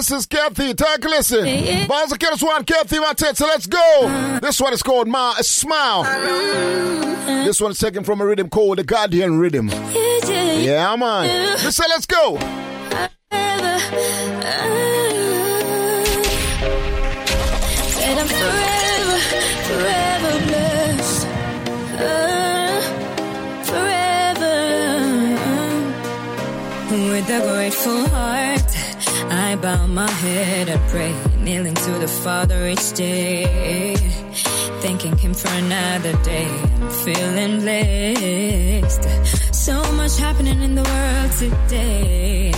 this is Kathy. Take a listen. Bars of one, Kathy Matete. Let's go. Uh-huh. This one is called My Smile. Uh-huh. This one is taken from a rhythm called the Guardian Rhythm. Yeah, man. Uh-huh. Listen, let's go. Said I'm forever, forever blessed. Uh, forever. With a grateful bow my head I pray, kneeling to the Father each day. Thanking Him for another day. I'm feeling blessed. So much happening in the world today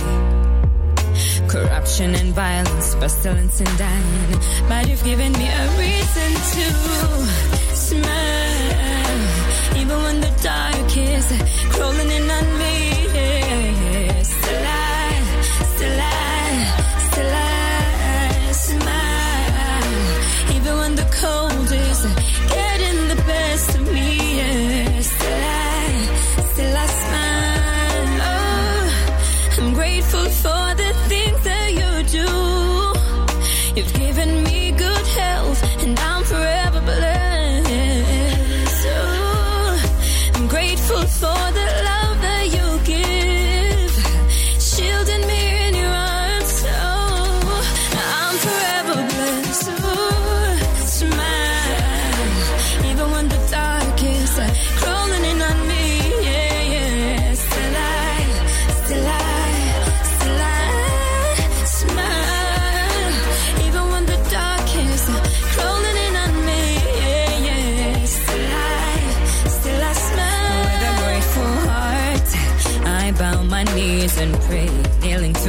corruption and violence, pestilence and dying. But you've given me a reason to smile, even when the dark is crawling in on me. Cold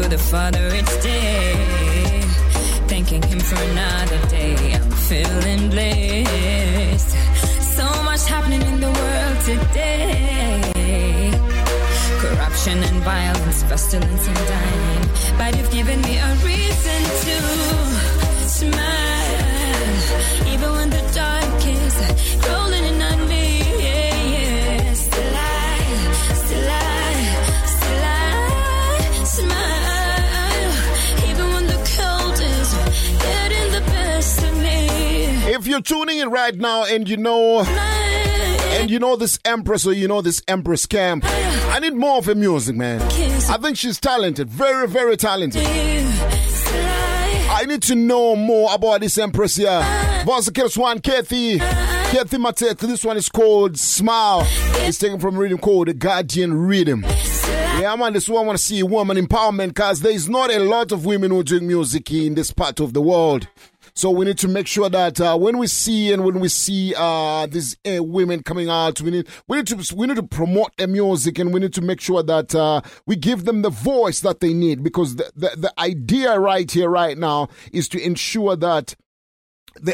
the Father each day, thanking Him for another day. I'm feeling blessed. So much happening in the world today corruption and violence, pestilence and dying. But you've given me a reason you're tuning in right now and you know and you know this empress or you know this empress camp, I need more of her music, man. I think she's talented, very, very talented. I need to know more about this empress here. Boss Kids one, Kathy. Kathy Matete. This one is called Smile. It's taken from a rhythm called The Guardian Rhythm. Yeah, man, this one I want to see woman empowerment because there is not a lot of women who are doing music in this part of the world. So we need to make sure that uh, when we see and when we see uh, these uh, women coming out, we need we need to we need to promote their music and we need to make sure that uh, we give them the voice that they need because the, the the idea right here right now is to ensure that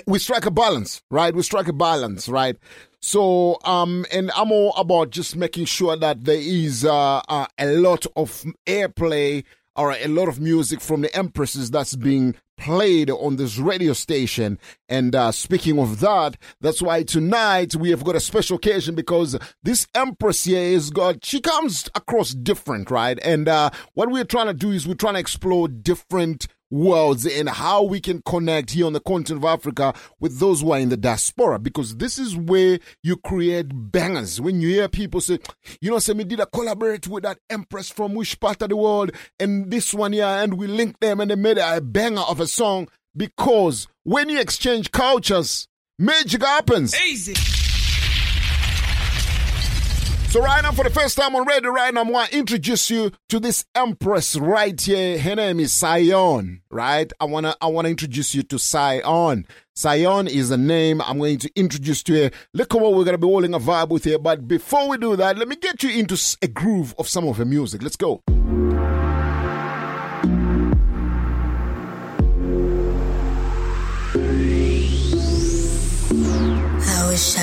we strike a balance, right? We strike a balance, right? So, um, and I'm all about just making sure that there is uh, uh, a lot of airplay or a lot of music from the Empresses that's being played on this radio station. And uh, speaking of that, that's why tonight we have got a special occasion because this Empress here is got, she comes across different, right? And uh, what we're trying to do is we're trying to explore different worlds and how we can connect here on the continent of Africa with those who are in the diaspora because this is where you create bangers. When you hear people say, you know, me did a collaborate with that empress from which part of the world and this one here and we linked them and they made a banger of a song because when you exchange cultures, magic happens. Easy. So right now, for the first time on radio, right now, I want to introduce you to this empress right here. Her name is Sayonne, right? I wanna, I wanna introduce you to Sayonne. Sayonne is a name I'm going to introduce to you. Look at what we're gonna be holding a vibe with here. But before we do that, let me get you into a groove of some of her music. Let's go.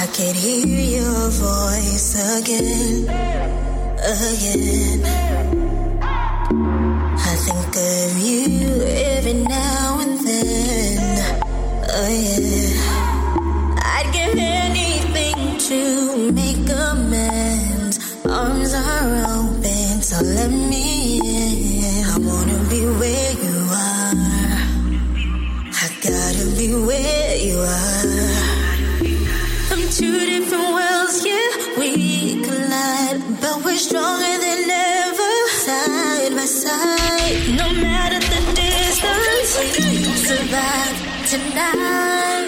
I can hear your voice again, again. I think of you every now and then, oh yeah. I'd give anything to make amends. Arms are open, so let me in. I wanna be where you are. I gotta be where you are. From two different worlds, yeah, we collide, but we're stronger than ever, side by side. No matter the distance, we survive tonight.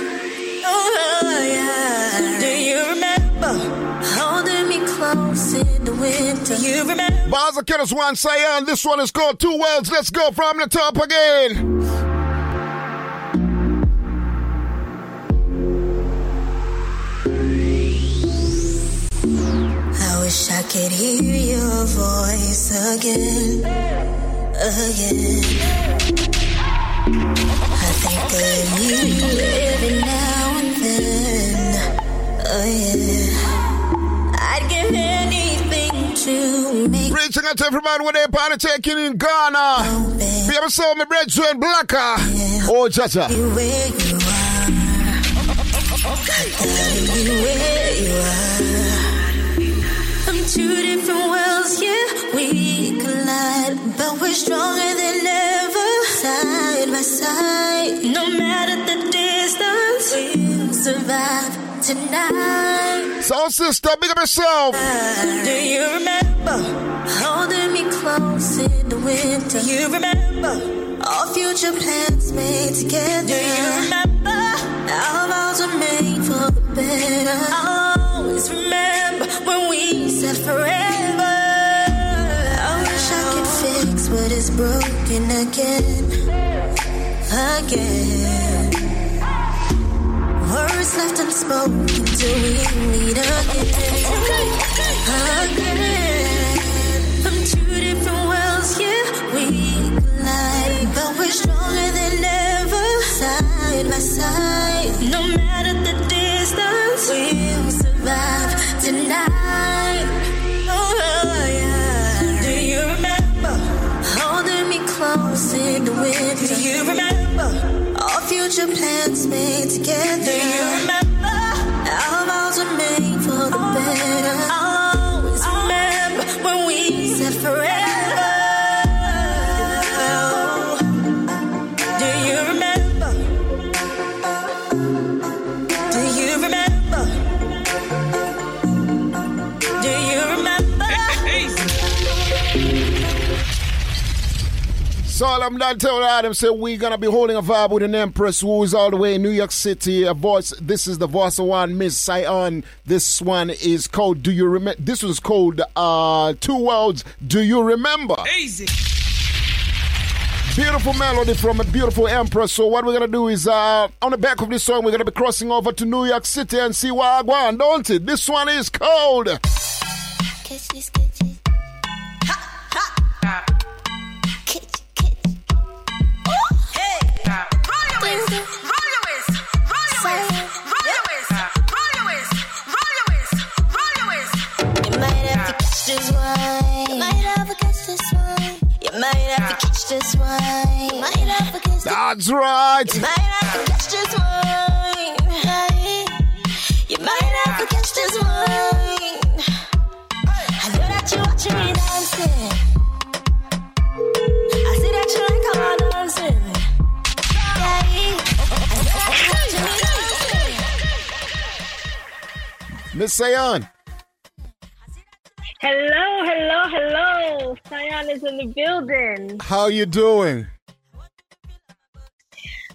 Oh yeah. Do you remember holding me close in the winter? Do you remember? Bars Killers One Sayonne. This one is called Two Worlds. Let's go from the top again. Could hear your voice again, again. I think of you every now and then, oh yeah. I'd give anything to make Reaching out to everybody with their party taking in Ghana. Be able to saw me brethren Blacker. Oh, Chacha. you where you are. Gotta where you are. We collide, but we're stronger than ever, side by side. No matter the distance, we'll survive tonight. So, sister, big up yourself. Uh, do you remember holding me close in the winter? Do you remember all future plans made together? Do you remember our vows were made for the better? I'll always remember when we said forever. Could it's broken again, again. Words left unspoken till we meet again. Again. From two different worlds, yeah, we collide. But we're stronger than ever, side by side. No matter Do you remember all future plans made together? Do you remember So I'm done telling Adam said we're gonna be holding a vibe with an empress who is all the way in New York City. A voice. This is the voice of one Miss Sayonne. This one is called. Do you remember? This was called uh, Two Worlds. Do you remember? Easy. Beautiful melody from a beautiful empress. So what we're gonna do is uh, on the back of this song we're gonna be crossing over to New York City and see what I want, don't it? This one is called. Waist, roll your waist, roll your waist, roll your waist, roll your waist, roll your waist, roll your waist. You might have to catch this one. You might have to catch this one. You might have to catch this one. You might have to catch That's right. You might have to catch this one. You might have to catch this one. I know that you're watching me dancing. I see that you like how I'm Miss Sayonne. Hello, hello, hello. Sayonne is in the building. How are you doing?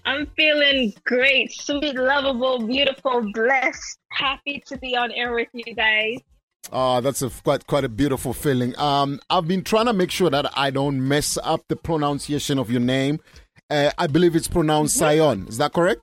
I'm feeling great, sweet, lovable, beautiful, blessed, happy to be on air with you guys. Oh, that's a quite quite a beautiful feeling. Um, I've been trying to make sure that I don't mess up the pronunciation of your name. Uh, I believe it's pronounced Sayonne. Is that correct?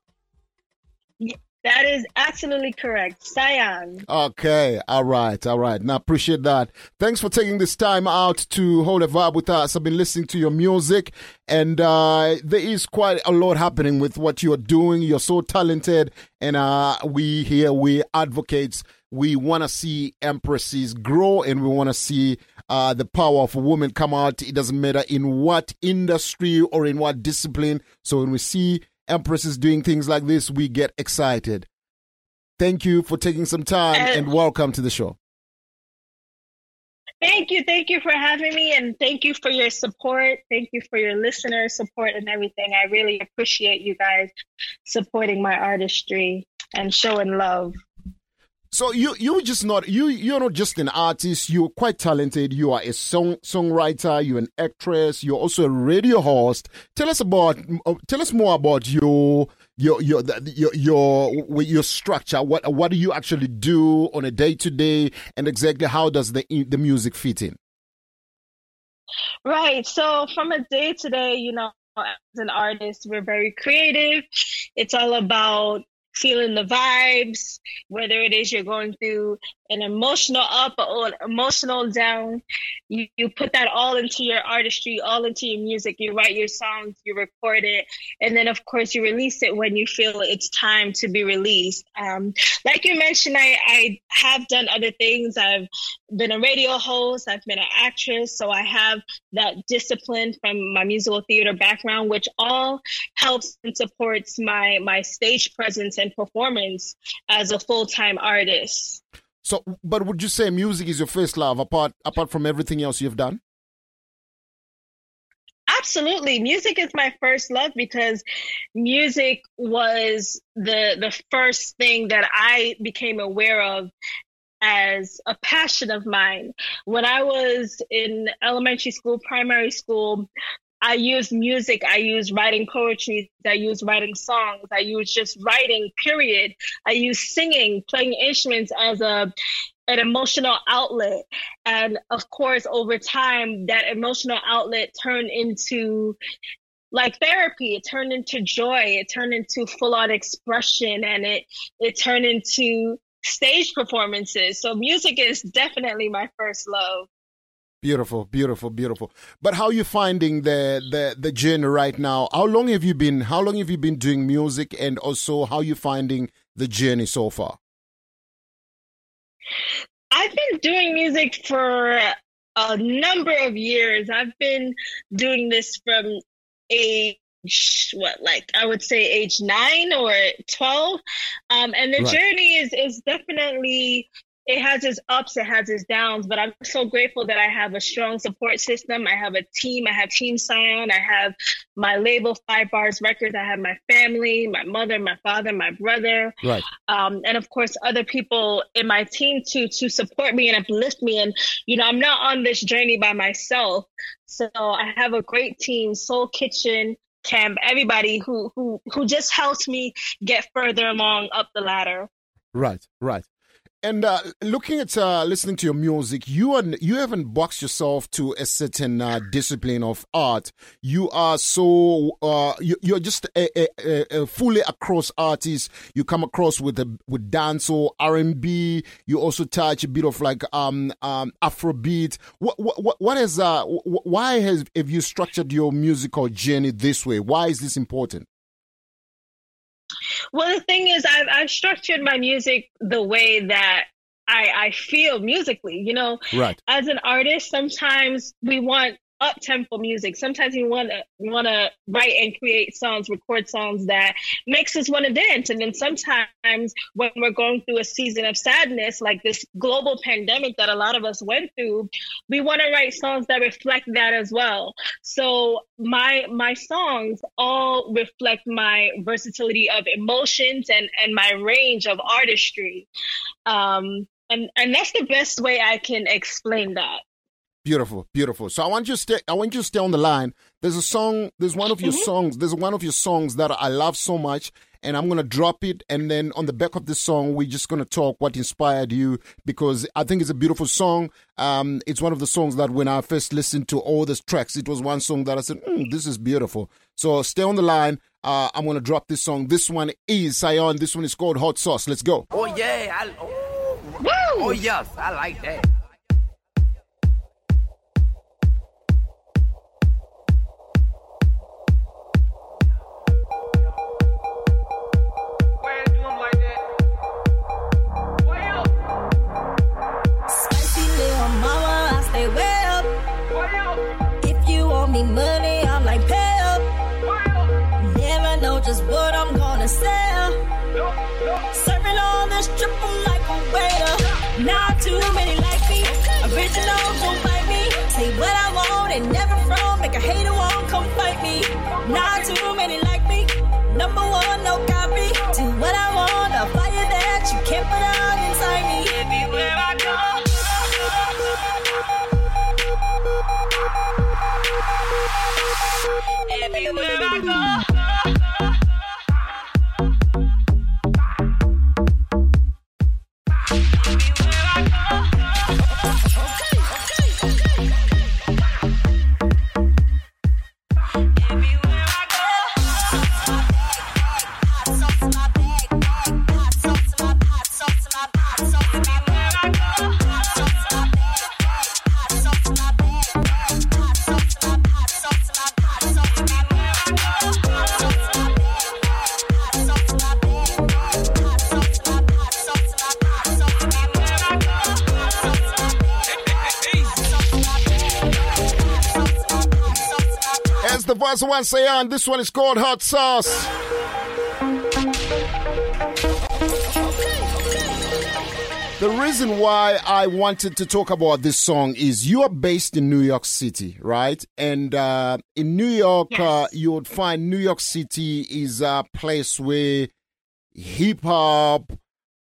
That is absolutely correct. Sayonne. Okay, all right, all right. Now appreciate that. Thanks for taking this time out to hold a vibe with us. I've been listening to your music, and uh, there is quite a lot happening with what you're doing. You're so talented, and uh, we here we advocates. We want to see empresses grow, and we want to see uh, the power of a woman come out. It doesn't matter in what industry or in what discipline. So when we see empresses doing things like this, we get excited. Thank you for taking some time Uh, and welcome to the show. Thank you. Thank you for having me and thank you for your support. Thank you for your listener support and everything. I really appreciate you guys supporting my artistry and showing love. So you you just not you you're not just an artist. You're quite talented. You are a song songwriter. You're an actress. You're also a radio host. Tell us about uh, tell us more about your your your your your your structure. What what do you actually do on a day to day, and exactly how does the the music fit in? Right. So from a day to day, you know, as an artist, we're very creative. It's all about feeling the vibes, whether it is you're going through an emotional up or emotional down, you, you put that all into your artistry, all into your music. You write your songs, you record it, and then of course you release it when you feel it's time to be released. Um, like you mentioned, I, I have done other things. I've been a radio host, I've been an actress, so I have that discipline from my musical theater background, which all helps and supports my my stage presence and performance as a full time artist. So, but would you say music is your first love apart apart from everything else you've done? Absolutely. Music is my first love because music was the the first thing that I became aware of as a passion of mine. When I was in elementary school, primary school, I use music, I use writing poetry, I use writing songs, I use just writing, period. I use singing, playing instruments as a an emotional outlet. And of course, over time, that emotional outlet turned into like therapy. It turned into joy. It turned into full on expression and it it turned into stage performances. So music is definitely my first love. Beautiful, beautiful, beautiful. But how are you finding the, the the journey right now? How long have you been how long have you been doing music and also how are you finding the journey so far? I've been doing music for a number of years. I've been doing this from age what like I would say age nine or twelve, um, and the right. journey is is definitely it has its ups, it has its downs, but I'm so grateful that I have a strong support system. I have a team. I have Team Sayonne. I have my label, Five Bars Records. I have my family, my mother, my father, my brother, right, um, and of course other people in my team to to support me and uplift me. And you know, I'm not on this journey by myself. So I have a great team, Soul Kitchen, Camp, everybody who who who just helps me get further along up the ladder. Right, right. And uh, looking at uh, listening to your music, you are you haven't boxed yourself to a certain uh, discipline of art. You are so uh, you, are just a, a, a, fully across artist. You come across with a, with dance or R and B. You also touch a bit of like um, um Afrobeat. What what what is uh why has have you structured your musical journey this way? Why is this important? Well, the thing is, I've, I've structured my music the way that I, I feel musically. You know, right. As an artist, sometimes we want up tempo music. Sometimes you want to want to write and create songs, record songs that makes us want to dance. And then sometimes when we're going through a season of sadness, like this global pandemic that a lot of us went through, we want to write songs that reflect that as well. So my my songs all reflect my versatility of emotions and and my range of artistry. Um, and and that's the best way I can explain that. Beautiful, beautiful. So I want you to stay. I want you to stay on the line. There's a song. There's one of your mm-hmm. songs. There's one of your songs that I love so much, and I'm gonna drop it. And then on the back of the song, we're just gonna talk what inspired you because I think it's a beautiful song. Um, it's one of the songs that when I first listened to all the tracks, it was one song that I said, mm, "This is beautiful." So stay on the line. Uh, I'm gonna drop this song. This one is Sayonne. This one is called Hot Sauce. Let's go. Oh yeah. I, oh. oh yes, I like that. Everywhere one Sayonne. This one is called Hot Sauce. The reason why I wanted to talk about this song is you are based in New York City, right? And uh, in New York, yes. uh, you would find New York City is a place where hip hop,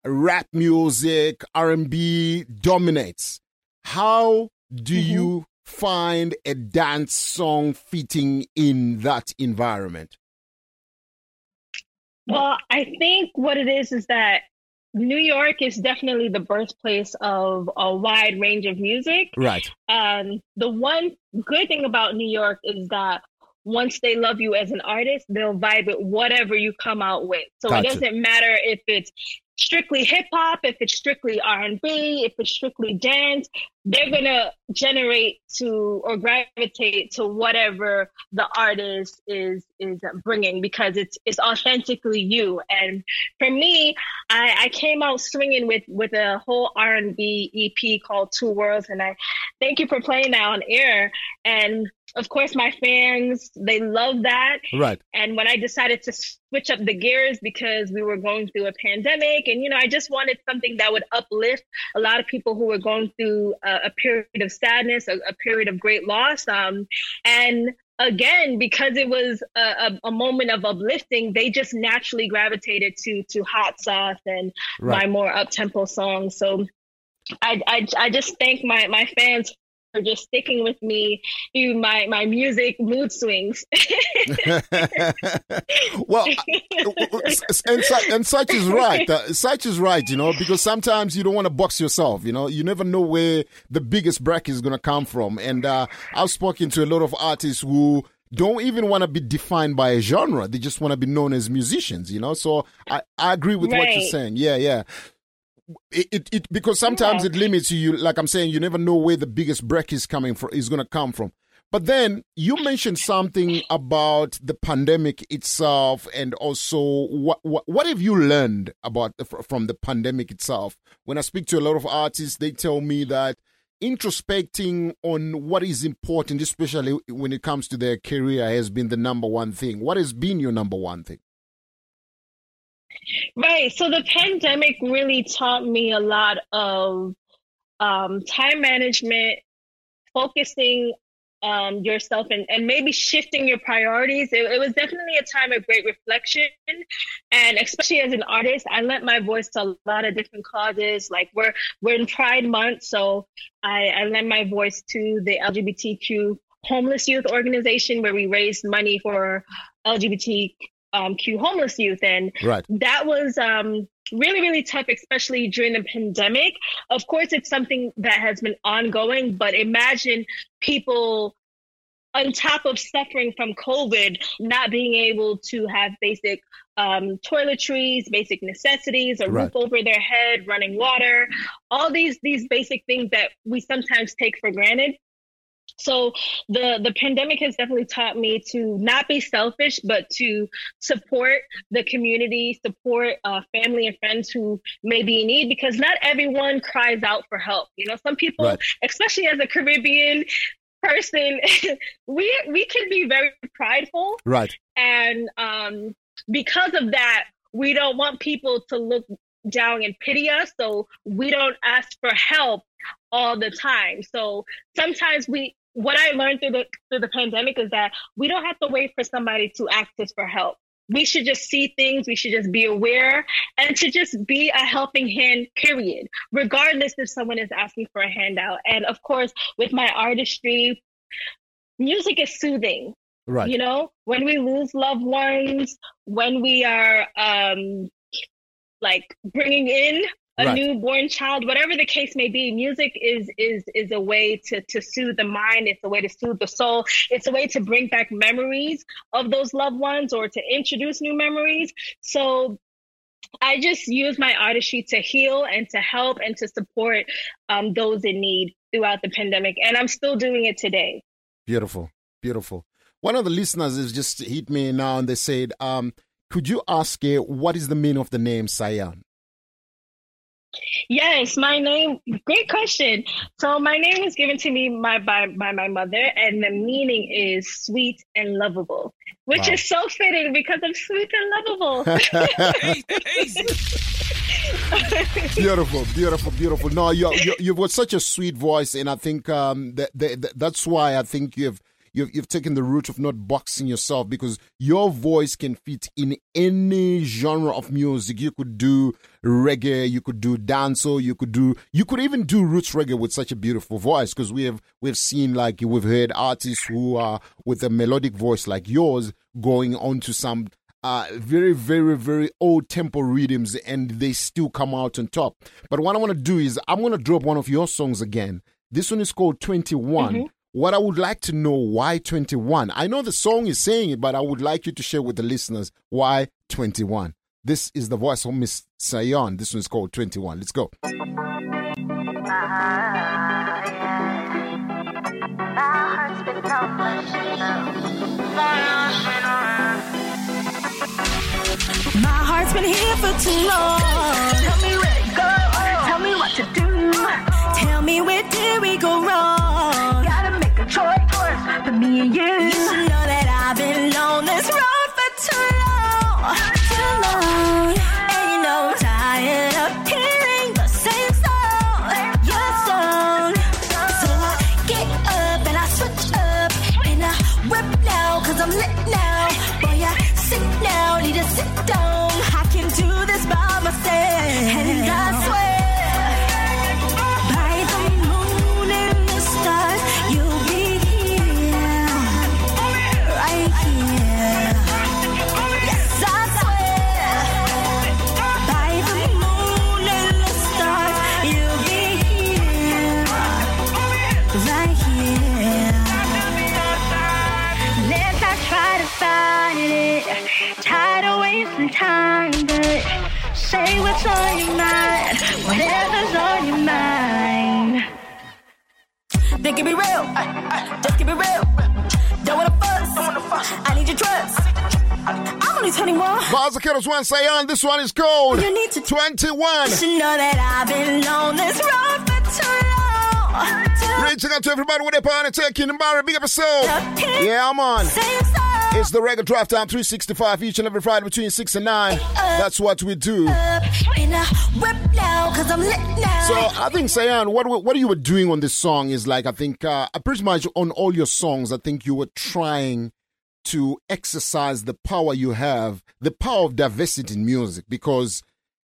rap music, R and B dominates. How do mm-hmm. you find a dance song fitting in that environment? Well, I think what it is is that New York is definitely the birthplace of a wide range of music. Right. Um, the one good thing about New York is that once they love you as an artist, they'll vibe with whatever you come out with. So gotcha. it doesn't matter if it's strictly hip hop, if it's strictly R and B, if it's strictly dance, they're gonna generate to or gravitate to whatever the artist is is bringing because it's it's authentically you. And for me, I, I came out swinging with with a whole R and B EP called Two Worlds, and I thank you for playing that on air. And of course, my fans, they love that. Right. And when I decided to switch up the gears because we were going through a pandemic, and, you know, I just wanted something that would uplift a lot of people who were going through a, a period of sadness, a, a, period of great loss. Um, and again, because it was a, a, a, moment of uplifting, they just naturally gravitated to to hot sauce and right. my more up tempo songs. So I, I, I just thank my, my fans for just sticking with me through my, my music mood swings. well, and, and such is right. Uh, such is right, you know, because sometimes you don't want to box yourself, you know, you never know where the biggest break is going to come from. And uh, I've spoken to a lot of artists who don't even want to be defined by a genre. They just want to be known as musicians, you know. So I, I agree with right. what you're saying. Yeah, yeah it, it, it because sometimes yeah. it limits you. Like I'm saying, you never know where the biggest break is coming from is going to come from. But then you mentioned something about the pandemic itself, and also what what, what have you learned about the, from the pandemic itself? When I speak to a lot of artists, they tell me that introspecting on what is important, especially when it comes to their career, has been the number one thing. What has been your number one thing? Right. So the pandemic really taught me a lot of um, time management, focusing um, yourself and, and maybe shifting your priorities. It, it, was definitely a time of great reflection. And especially as an artist, I lent my voice to a lot of different causes. Like we're we're in Pride Month, so I, I lent my voice to the LGBTQ homeless youth organization where we raised money for LGBT um, Q homeless youth. And right. that was um, really, really tough, especially during the pandemic. Of course, it's something that has been ongoing, but imagine people on top of suffering from COVID, not being able to have basic um, toiletries, basic necessities, a right. roof over their head, running water, all these these basic things that we sometimes take for granted. So the the pandemic has definitely taught me to not be selfish, but to support the community, support uh, family and friends who may be in need, because not everyone cries out for help. You know, some people, right. especially as a Caribbean person, we we can be very prideful, right? And um, because of that, we don't want people to look down and pity us, so we don't ask for help all the time. So sometimes we what I learned through the through the pandemic is that we don't have to wait for somebody to ask us for help. We should just see things, we should just be aware and to just be a helping hand, period, regardless if someone is asking for a handout. And of course, with my artistry, music is soothing. Right. You know, when we lose loved ones, when we are um like bringing in a Right. newborn child, whatever the case may be, music is is is a way to to soothe the mind. It's a way to soothe the soul. It's a way to bring back memories of those loved ones or to introduce new memories. So I just use my artistry to heal and to help and to support um, those in need throughout the pandemic, and I'm still doing it today. Beautiful, beautiful. One of the listeners has just hit me now and they said, um, could you ask uh, what is the meaning of the name Sayonne? Yes, my name. Great question. So my name was given to me my, by by my mother, and the meaning is sweet and lovable, which Wow. is so fitting because I'm sweet and lovable. beautiful, beautiful, beautiful. No, you you you've got such a sweet voice, and I think um that, that that's why I think you've you've you've taken the route of not boxing yourself because your voice can fit in any genre of music. You could do reggae, you could do dancehall, you could do you could even do roots reggae with such a beautiful voice because we have we've seen like we've heard artists who are with a melodic voice like yours going on to some uh, very, very, very old tempo rhythms, and they still come out on top. But what I want to do is I'm going to drop one of your songs again. This one is called 21. What I would like to know why 21. I know the song is saying it, but I would like you to share with the listeners why 21. This is the voice of Miss Sayonne. This one is called 21. Let's go. My heart's been here for too long. Tell me where to go. Tell me what to do. Tell me where did we go wrong? They can be real. Just keep it real. Don't wanna fuss. I need your trust. I'm only 21. Bazakeros one Sayonne. This one is called You need to 21. You should know that I've been on this road for too long. Too Reaching out to everybody with their party, taking the bar, big episode. Yeah, I'm on. It's the Reggae Drive Time 365 each and every Friday between 6 and 9. That's what we do. Up and I whip now cause I'm lit now. So I think, Sayonne, what what you were doing on this song is like I think uh, pretty much on all your songs, I think you were trying to exercise the power you have, the power of diversity in music, because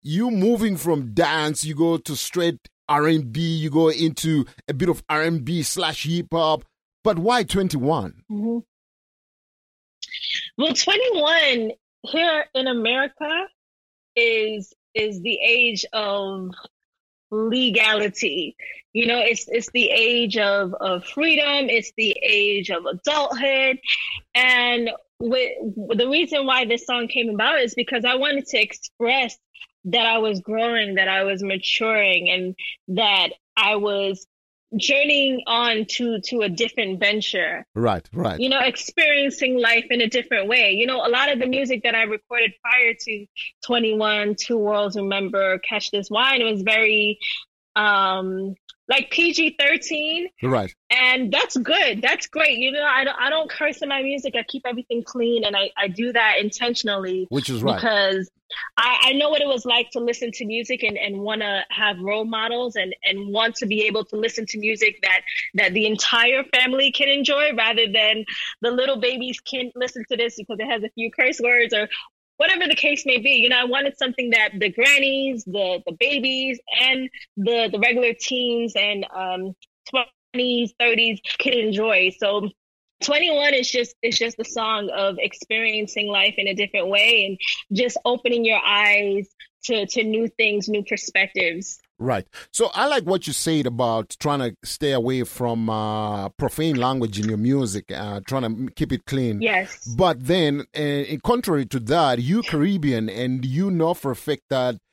you moving from dance, you go to straight R and B, you go into a bit of R and B slash hip hop. But why twenty one? Mhm. Well, 21 here in America is is the age of legality. You know, it's it's the age of of freedom. It's the age of adulthood, and with, the reason why this song came about is because I wanted to express that I was growing, that I was maturing, and that I was journeying on to to a different venture Right, right. you know, experiencing life in a different way. You know, a lot of the music that I recorded prior to 21, Two Worlds, Remember, Catch This Wine was very um like PG thirteen, Right. and that's good. That's great. You know, I don't I don't curse in my music. I keep everything clean, and I I do that intentionally Which is right. because I, I know what it was like to listen to music and, and want to have role models and, and want to be able to listen to music that that the entire family can enjoy rather than the little babies can't listen to this because it has a few curse words or whatever the case may be. You know, I wanted something that the grannies, the the babies, and the the regular teens and um, 20s, 30s could enjoy. So 21 is just it's just a song of experiencing life in a different way and just opening your eyes to to new things, new perspectives. Right. So I like what you said about trying to stay away from uh, profane language in your music, uh, trying to keep it clean. Yes. But then, uh, in contrary to that, you Caribbean and you know for a fact that th- th- th-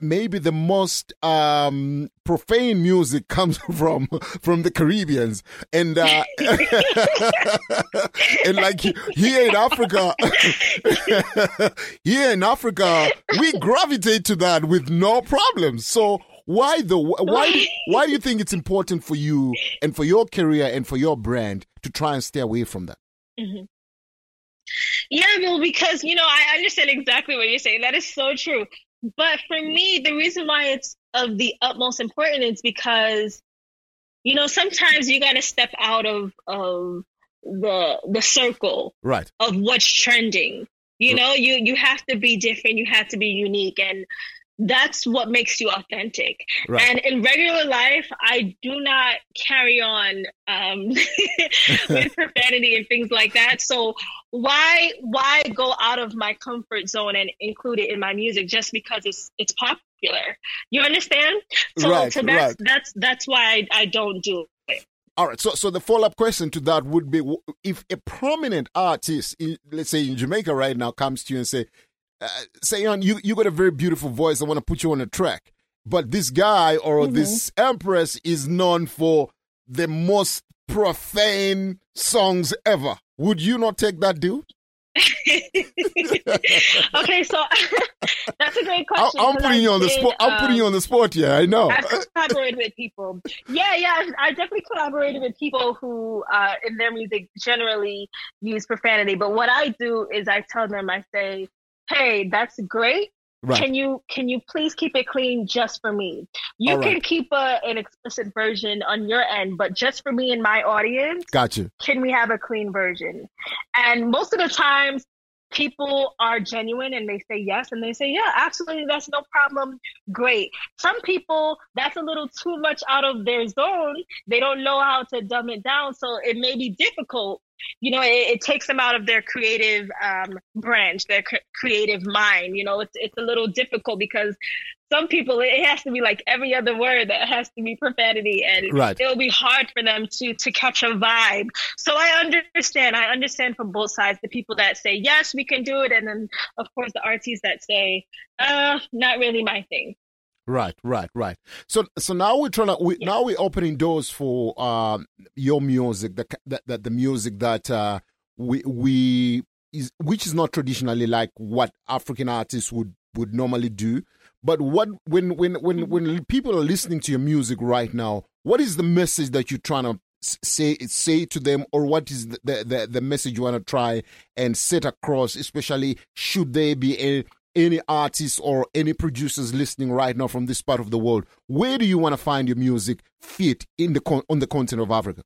maybe the most um, profane music comes from from the Caribbeans, and uh, and like here in Africa, here in Africa, we gravitate to that with no problems. So why the why do- why do you think it's important for you and for your career and for your brand to try and stay away from that? Yeah, well, because you know, I understand exactly what you're saying. That is so true. But for me, the reason why it's of the utmost importance is because, you know, sometimes you got to step out of of the the circle Right. of what's trending. You know, you you have to be different. You have to be unique, and that's what makes you authentic. Right. And in regular life, I do not carry on um, with profanity and things like that. So why why go out of my comfort zone and include it in my music just because it's it's popular? You understand? So, Right, so that's right. that's that's why I, I don't do it. All right. So, so the follow up question to that would be: if a prominent artist, in, let's say in Jamaica right now, comes to you and say, uh, "Say, on you you got a very beautiful voice. I want to put you on a track, but this guy or this empress is known for the most profane songs ever." Would you not take that deal? okay, so that's a great question. I'm putting you I on the did, spot. I'm putting um, you on the spot. Yeah, I know. I've collaborated with people. Yeah, yeah, I definitely collaborated with people who, uh, in their music, generally use profanity. But what I do is I tell them, I say, "Hey, that's great. Right. Can you can you please keep it clean just for me? You right. can keep a, an explicit version on your end, but just for me and my audience, Gotcha. can we have a clean version? And most of the times, people are genuine and they say yes, and they say, yeah, absolutely, that's no problem. Great. Some people, that's a little too much out of their zone. They don't know how to dumb it down, so it may be difficult. You know, it, it takes them out of their creative um, branch, their cre- creative mind. You know, it's it's a little difficult because some people it has to be like every other word that has to be profanity and Right. it'll be hard for them to to catch a vibe so i understand i understand from both sides the people that say yes we can do it and then of course the artists that say uh not really my thing Right, right, right. So, so now we're trying to. We, Now we're opening doors for um, your music, the the, the, music that uh, we we is which is not traditionally like what African artists would would normally do. But what when when when when people are listening to your music right now, what is the message that you're trying to say say to them, or what is the the, the, the message you want to try and set across? Especially should there be a any artists or any producers listening right now from this part of the world, where do you want to find your music fit in the con- on the continent of Africa?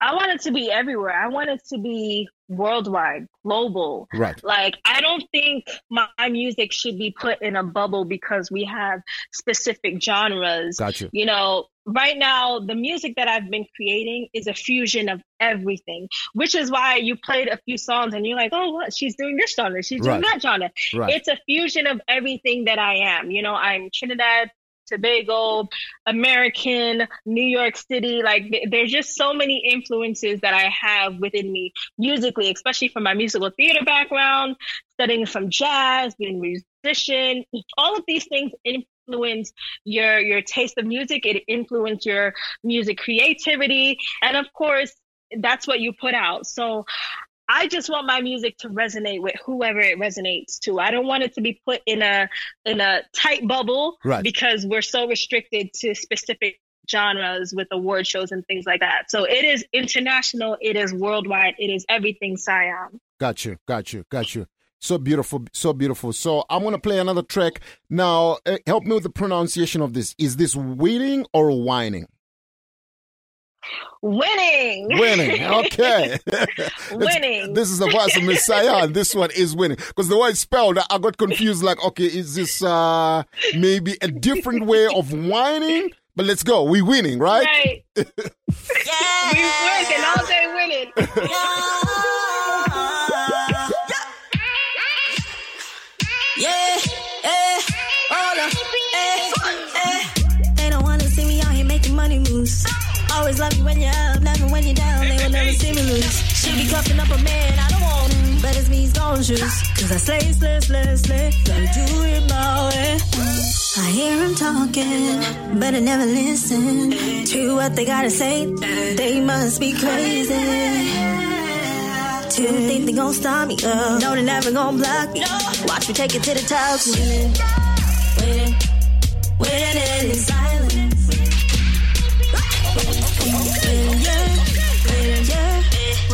I want it to be everywhere i want it to be worldwide global Right. Like, I don't think my music should be put in a bubble because we have specific genres. Gotcha. You know, right now, the music that I've been creating is a fusion of everything, which is why you played a few songs and you're like, oh, what? She's doing this genre, she's doing Right. that genre. Right. It's a fusion of everything that I am. You know, I'm Trinidad. Tobago, American, New York City. Like th- there's just so many influences that I have within me musically, especially from my musical theater background, studying some jazz, being a musician. All of these things influence your your taste of music. It influence your music creativity, and of course, that's what you put out. So I just want my music to resonate with whoever it resonates to. I don't want it to be put in a in a tight bubble Right. because we're so restricted to specific genres with award shows and things like that. So it is international, it is worldwide, it is everything Sayonne. Got you, got you, got you. So beautiful, so beautiful. So I'm gonna play another track now. Uh, help me with the pronunciation of this. Is this winning or whining? Winning. Winning. Okay. Winning. This is the voice of Messiah. and This one is winning because the way it's spelled, I got confused. Like, okay, is this uh maybe a different way of whining? But let's go. We winning, right? Right. we working all day winning. Yeah, eh, hold when you're up, never when you're down. They will never see me lose. She be cuffing up a man, I don't want him. But it's me he's gon' choose. Cause I slay, slay, slay, slay. Gotta do it my way. I hear him talking, but I never listen to what they gotta say. They must be crazy. To think they gon' stop me, uh. No, they never gon' block me. Watch me take it to the top. Winning, winning, winning in silence.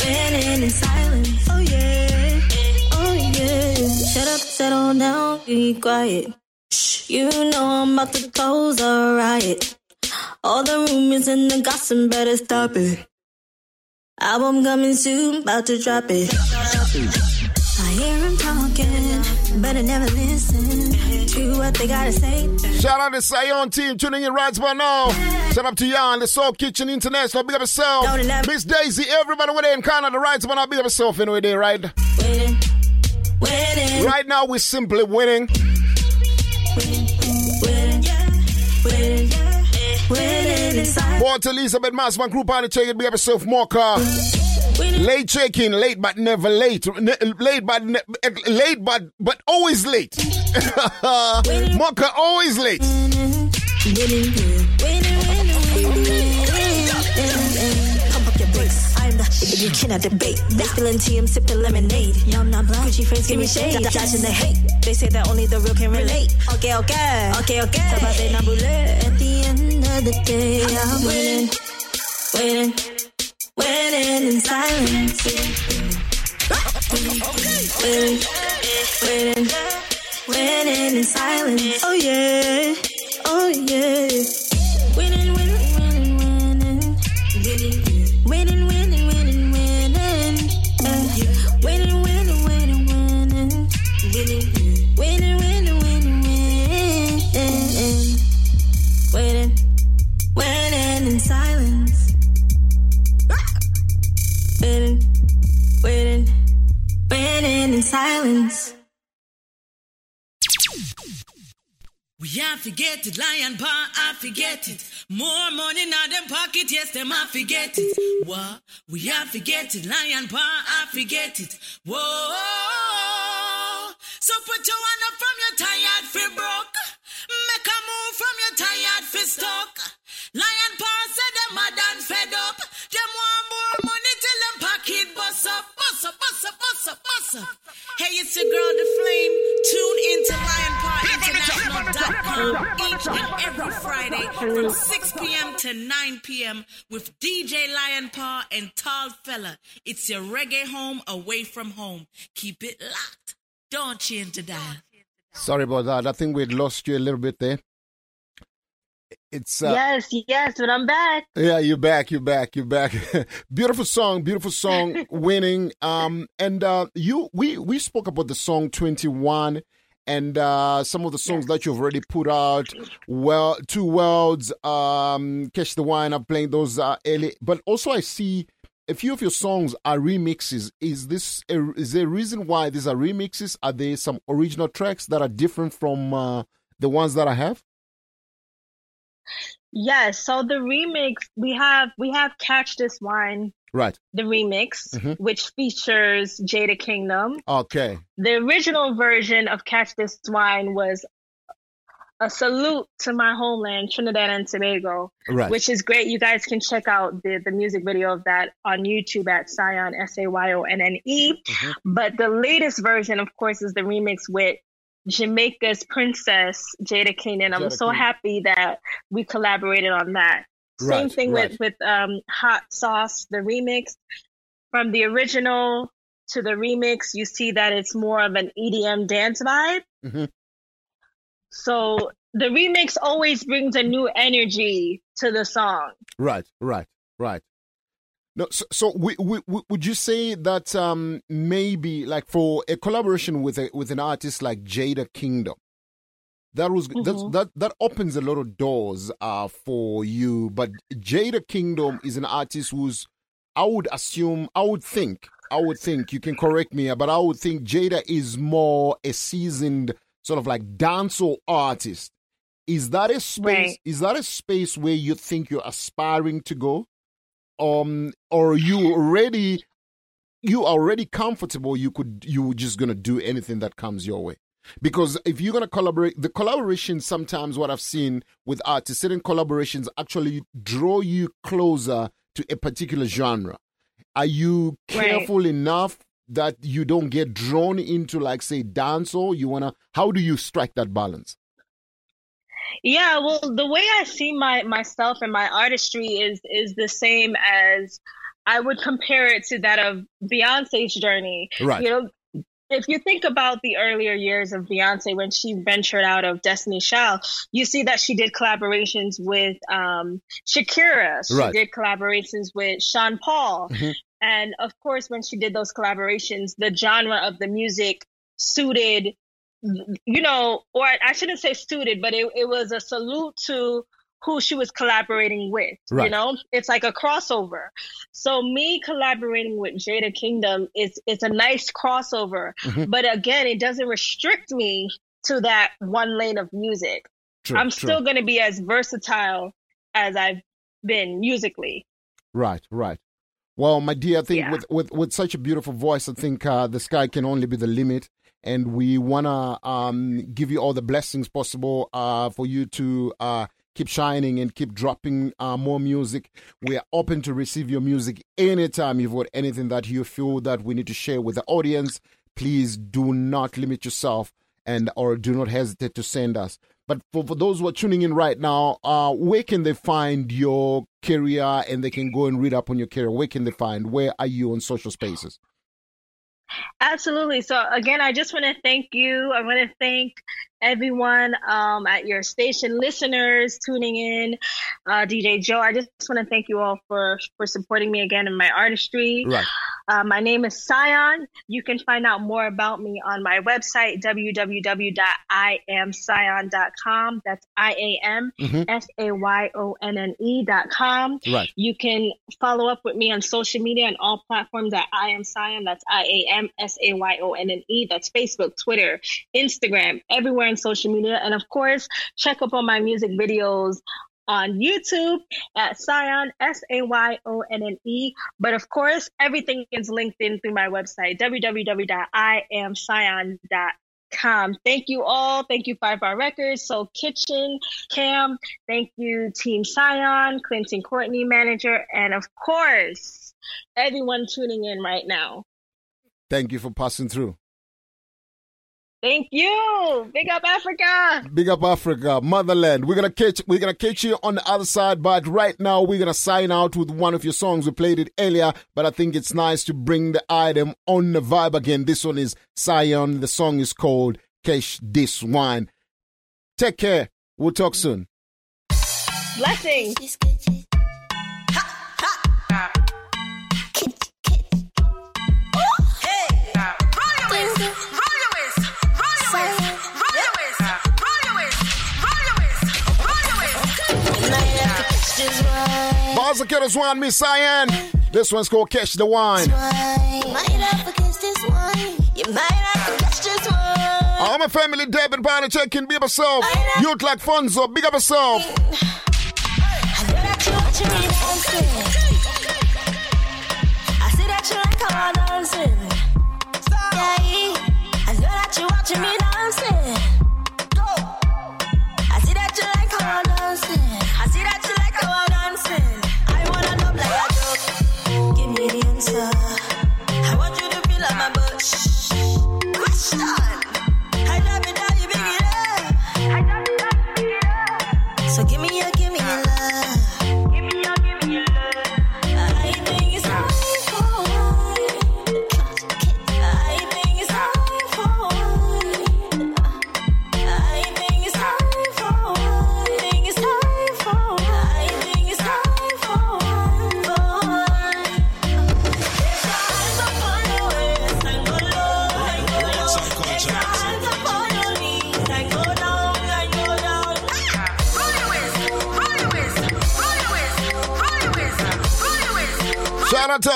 In silence. Oh yeah, oh yeah. Shut up, settle down, be quiet. Shh, you know I'm about to cause a riot. All the rumors and the gossip better stop it. Album coming soon, about to drop it. I hear him talking, I never listen to what they gotta say. Shout out to Sayonne team tuning in right about now. Shout out to Jan, the Soul Kitchen International. Big up yourself. Miss Daisy, everybody with in Canada, right about now. Big up yourself anyway, there, right? Winning, winning, Right now, we're simply winning. winning, yeah, winning, yeah, winning. Port Elizabeth Massman Group on the check it. Big up yourself, Mocha. Late checking, late but never late. Late but ne- late but but always late. Mocha always late. You cannot debate. They spilling tea, I'm sipping lemonade. I'm not blind. Gucci friends give me shade. Dodging the hate. They say that only the real can relate. Okay, okay, okay, okay. Sabate na bule. At the end of the day, I'm winning, winning, winning in silence. Winning, winning, winning in silence. Oh yeah, oh yeah. Winning, winning, winning, winning. Winning, winning, winning, winning. Uh, Winning, winning, winning, winning. Winning, I forget it, lion paw, I forget it. More money now them pocket, yes, them I forget it. What? We I forget it, lion paw, I forget it. Whoa. So put your hand up from your tired fi broke. Make a move from your tired fi stuck. Lion paw said them mad and fed up. Them want more money till them pocket bust up, bust up, bust up, bust up, bust up. Hey, it's your girl, The Flame. Tune into LionPawInternational.com each and every Friday from 6 p.m. to 9 p.m. with DJ Lion Paw and Tall Fella. It's your reggae home away from home. Keep it locked. Don't change the dial. Sorry about that. I think we'd lost you a little bit there. It's uh, yes, yes, but I'm back. Yeah, you're back. You're back. You're back. beautiful song. Beautiful song. winning. Um, and uh, you, we we spoke about the song 21 and uh, some of the songs that you've already put out. Well, two worlds. Um, catch the wine. I'm playing those uh, early, but also I see a few of your songs are remixes. Is this a, is there a reason why these are remixes? Are there some original tracks that are different from uh, the ones that I have? Yes, so the remix we have we have Catch This Wine, Right. the remix, Mhm. which features Jada Kingdom. Okay. The original version of Catch This Wine was a salute to my homeland, Trinidad and Tobago, Right. which is great. You guys can check out the, the music video of that on YouTube at Sayonne, S A Y O N N E. Mm-hmm. But the latest version, of course, is the remix with Jamaica's princess, Jada Kingdom. I'm Jada so Keenan. happy that we collaborated on that. Same thing right. with, with um, Hot Sauce, the remix. From the original to the remix, you see that it's more of an EDM dance vibe. Mhm. So the remix always brings a new energy to the song. Right, right, right. No, so, so we, we, we- would you say that um, maybe like for a collaboration with a with an artist like Jada Kingdom, that was that's, Mhm. that that opens a lot of doors uh, for you. But Jada Kingdom is an artist who's I would assume I would think I would think you can correct me, but I would think Jada is more a seasoned sort of like dancehall artist. Is that a space? Right. Is that a space where you think you're aspiring to go? um or you already you already comfortable you could you just gonna do anything that comes your way because if you're gonna collaborate the collaboration sometimes what i've seen with artists certain collaborations actually draw you closer to a particular genre are you Right. careful enough that you don't get drawn into like say dance or you wanna how do you strike that balance Yeah, well, the way I see my myself and my artistry is is the same as I would compare it to that of Beyonce's journey. right You know, if you think about the earlier years of Beyonce when she ventured out of Destiny's Child, you see that she did collaborations with um, Shakira. She Right. did collaborations with Sean Paul. Mhm. And of course, when she did those collaborations, the genre of the music suited, you know, or I shouldn't say suited, but it, it was a salute to who she was collaborating with. Right. You know, it's like a crossover. So me collaborating with Jada Kingdom is it's a nice crossover, Mhm. but again, it doesn't restrict me to that one lane of music. True, I'm true. still going to be as versatile as I've been musically. Right, right. Well, my dear, I think Yeah. with, with, with such a beautiful voice, I think uh, the sky can only be the limit. And we want to um, give you all the blessings possible uh, for you to uh, keep shining and keep dropping uh, more music. We are open to receive your music anytime you've got anything that you feel that we need to share with the audience. Please do not limit yourself and or do not hesitate to send us. But for, for those who are tuning in right now, uh, where can they find your career and they can go and read up on your career? Where can they find? Where are you on social spaces? Absolutely. So again, I just want to thank you. I want to thank everyone um, at your station, listeners tuning in, uh, DJ Joe. I just want to thank you all for for supporting me again in my artistry. Right. Uh, my name is Sayonne. You can find out more about me on my website, www.iamsayonne.com. That's I A M Mhm. S A Y O N N E dot com. Right. You can follow up with me on social media on all platforms at I am Sayonne. That's I A M S A Y O N N E. That's Facebook, Twitter, Instagram, everywhere on social media. And of course, check up on my music videos on YouTube at Sayonne, S A Y O N N E. But of course, everything is linked in through my website, www.iamsayonne.com. Thank you all. Thank you, Five Bar Records, Soul Kitchen, Cam. Thank you, Team Sayonne, Clinton Courtney, manager, and of course, everyone tuning in right now. Thank you for passing through. Thank you. Big up Africa. Big up Africa, motherland. We're gonna catch we're gonna catch you on the other side, but right now we're gonna sign out with one of your songs. We played it earlier, but I think it's nice to bring the item on the vibe again. This one is Sayonne. The song is called Catch This Wine. Take care. We'll talk soon. Blessings. Killers One, Miss Sayonne. This one's called Catch the Wine. I'm a family Deb and Barney check in, big up yourself. Youth like Fonzo, big up yourself.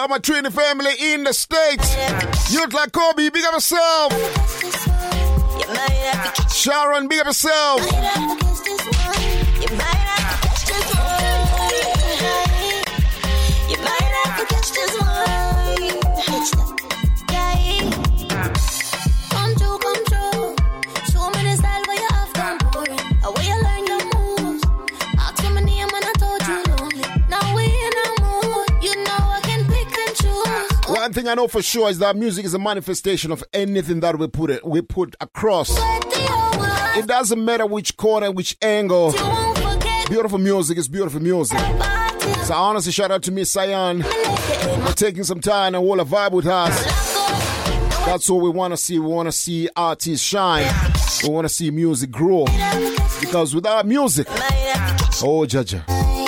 My Trinity family in the States. Youth like Kobe, big up yourself. Sharon, big up yourself. Thing I know for sure is that music is a manifestation of anything that we put it we put across. It doesn't matter which corner, which angle. Beautiful music is beautiful music. So honestly, shout out to Miss Sayonne for taking some time and hold a vibe with us. That's what we want to see. We want to see artists shine. We want to see music grow. Because without music, oh Jaja.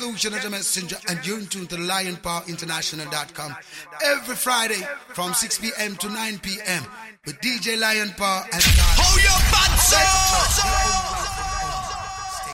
Is Lucian the Messenger, and you're in tune to LionPawInternational.com every Friday from 6 p.m. to 9 p.m. with DJ Lion Paw and your!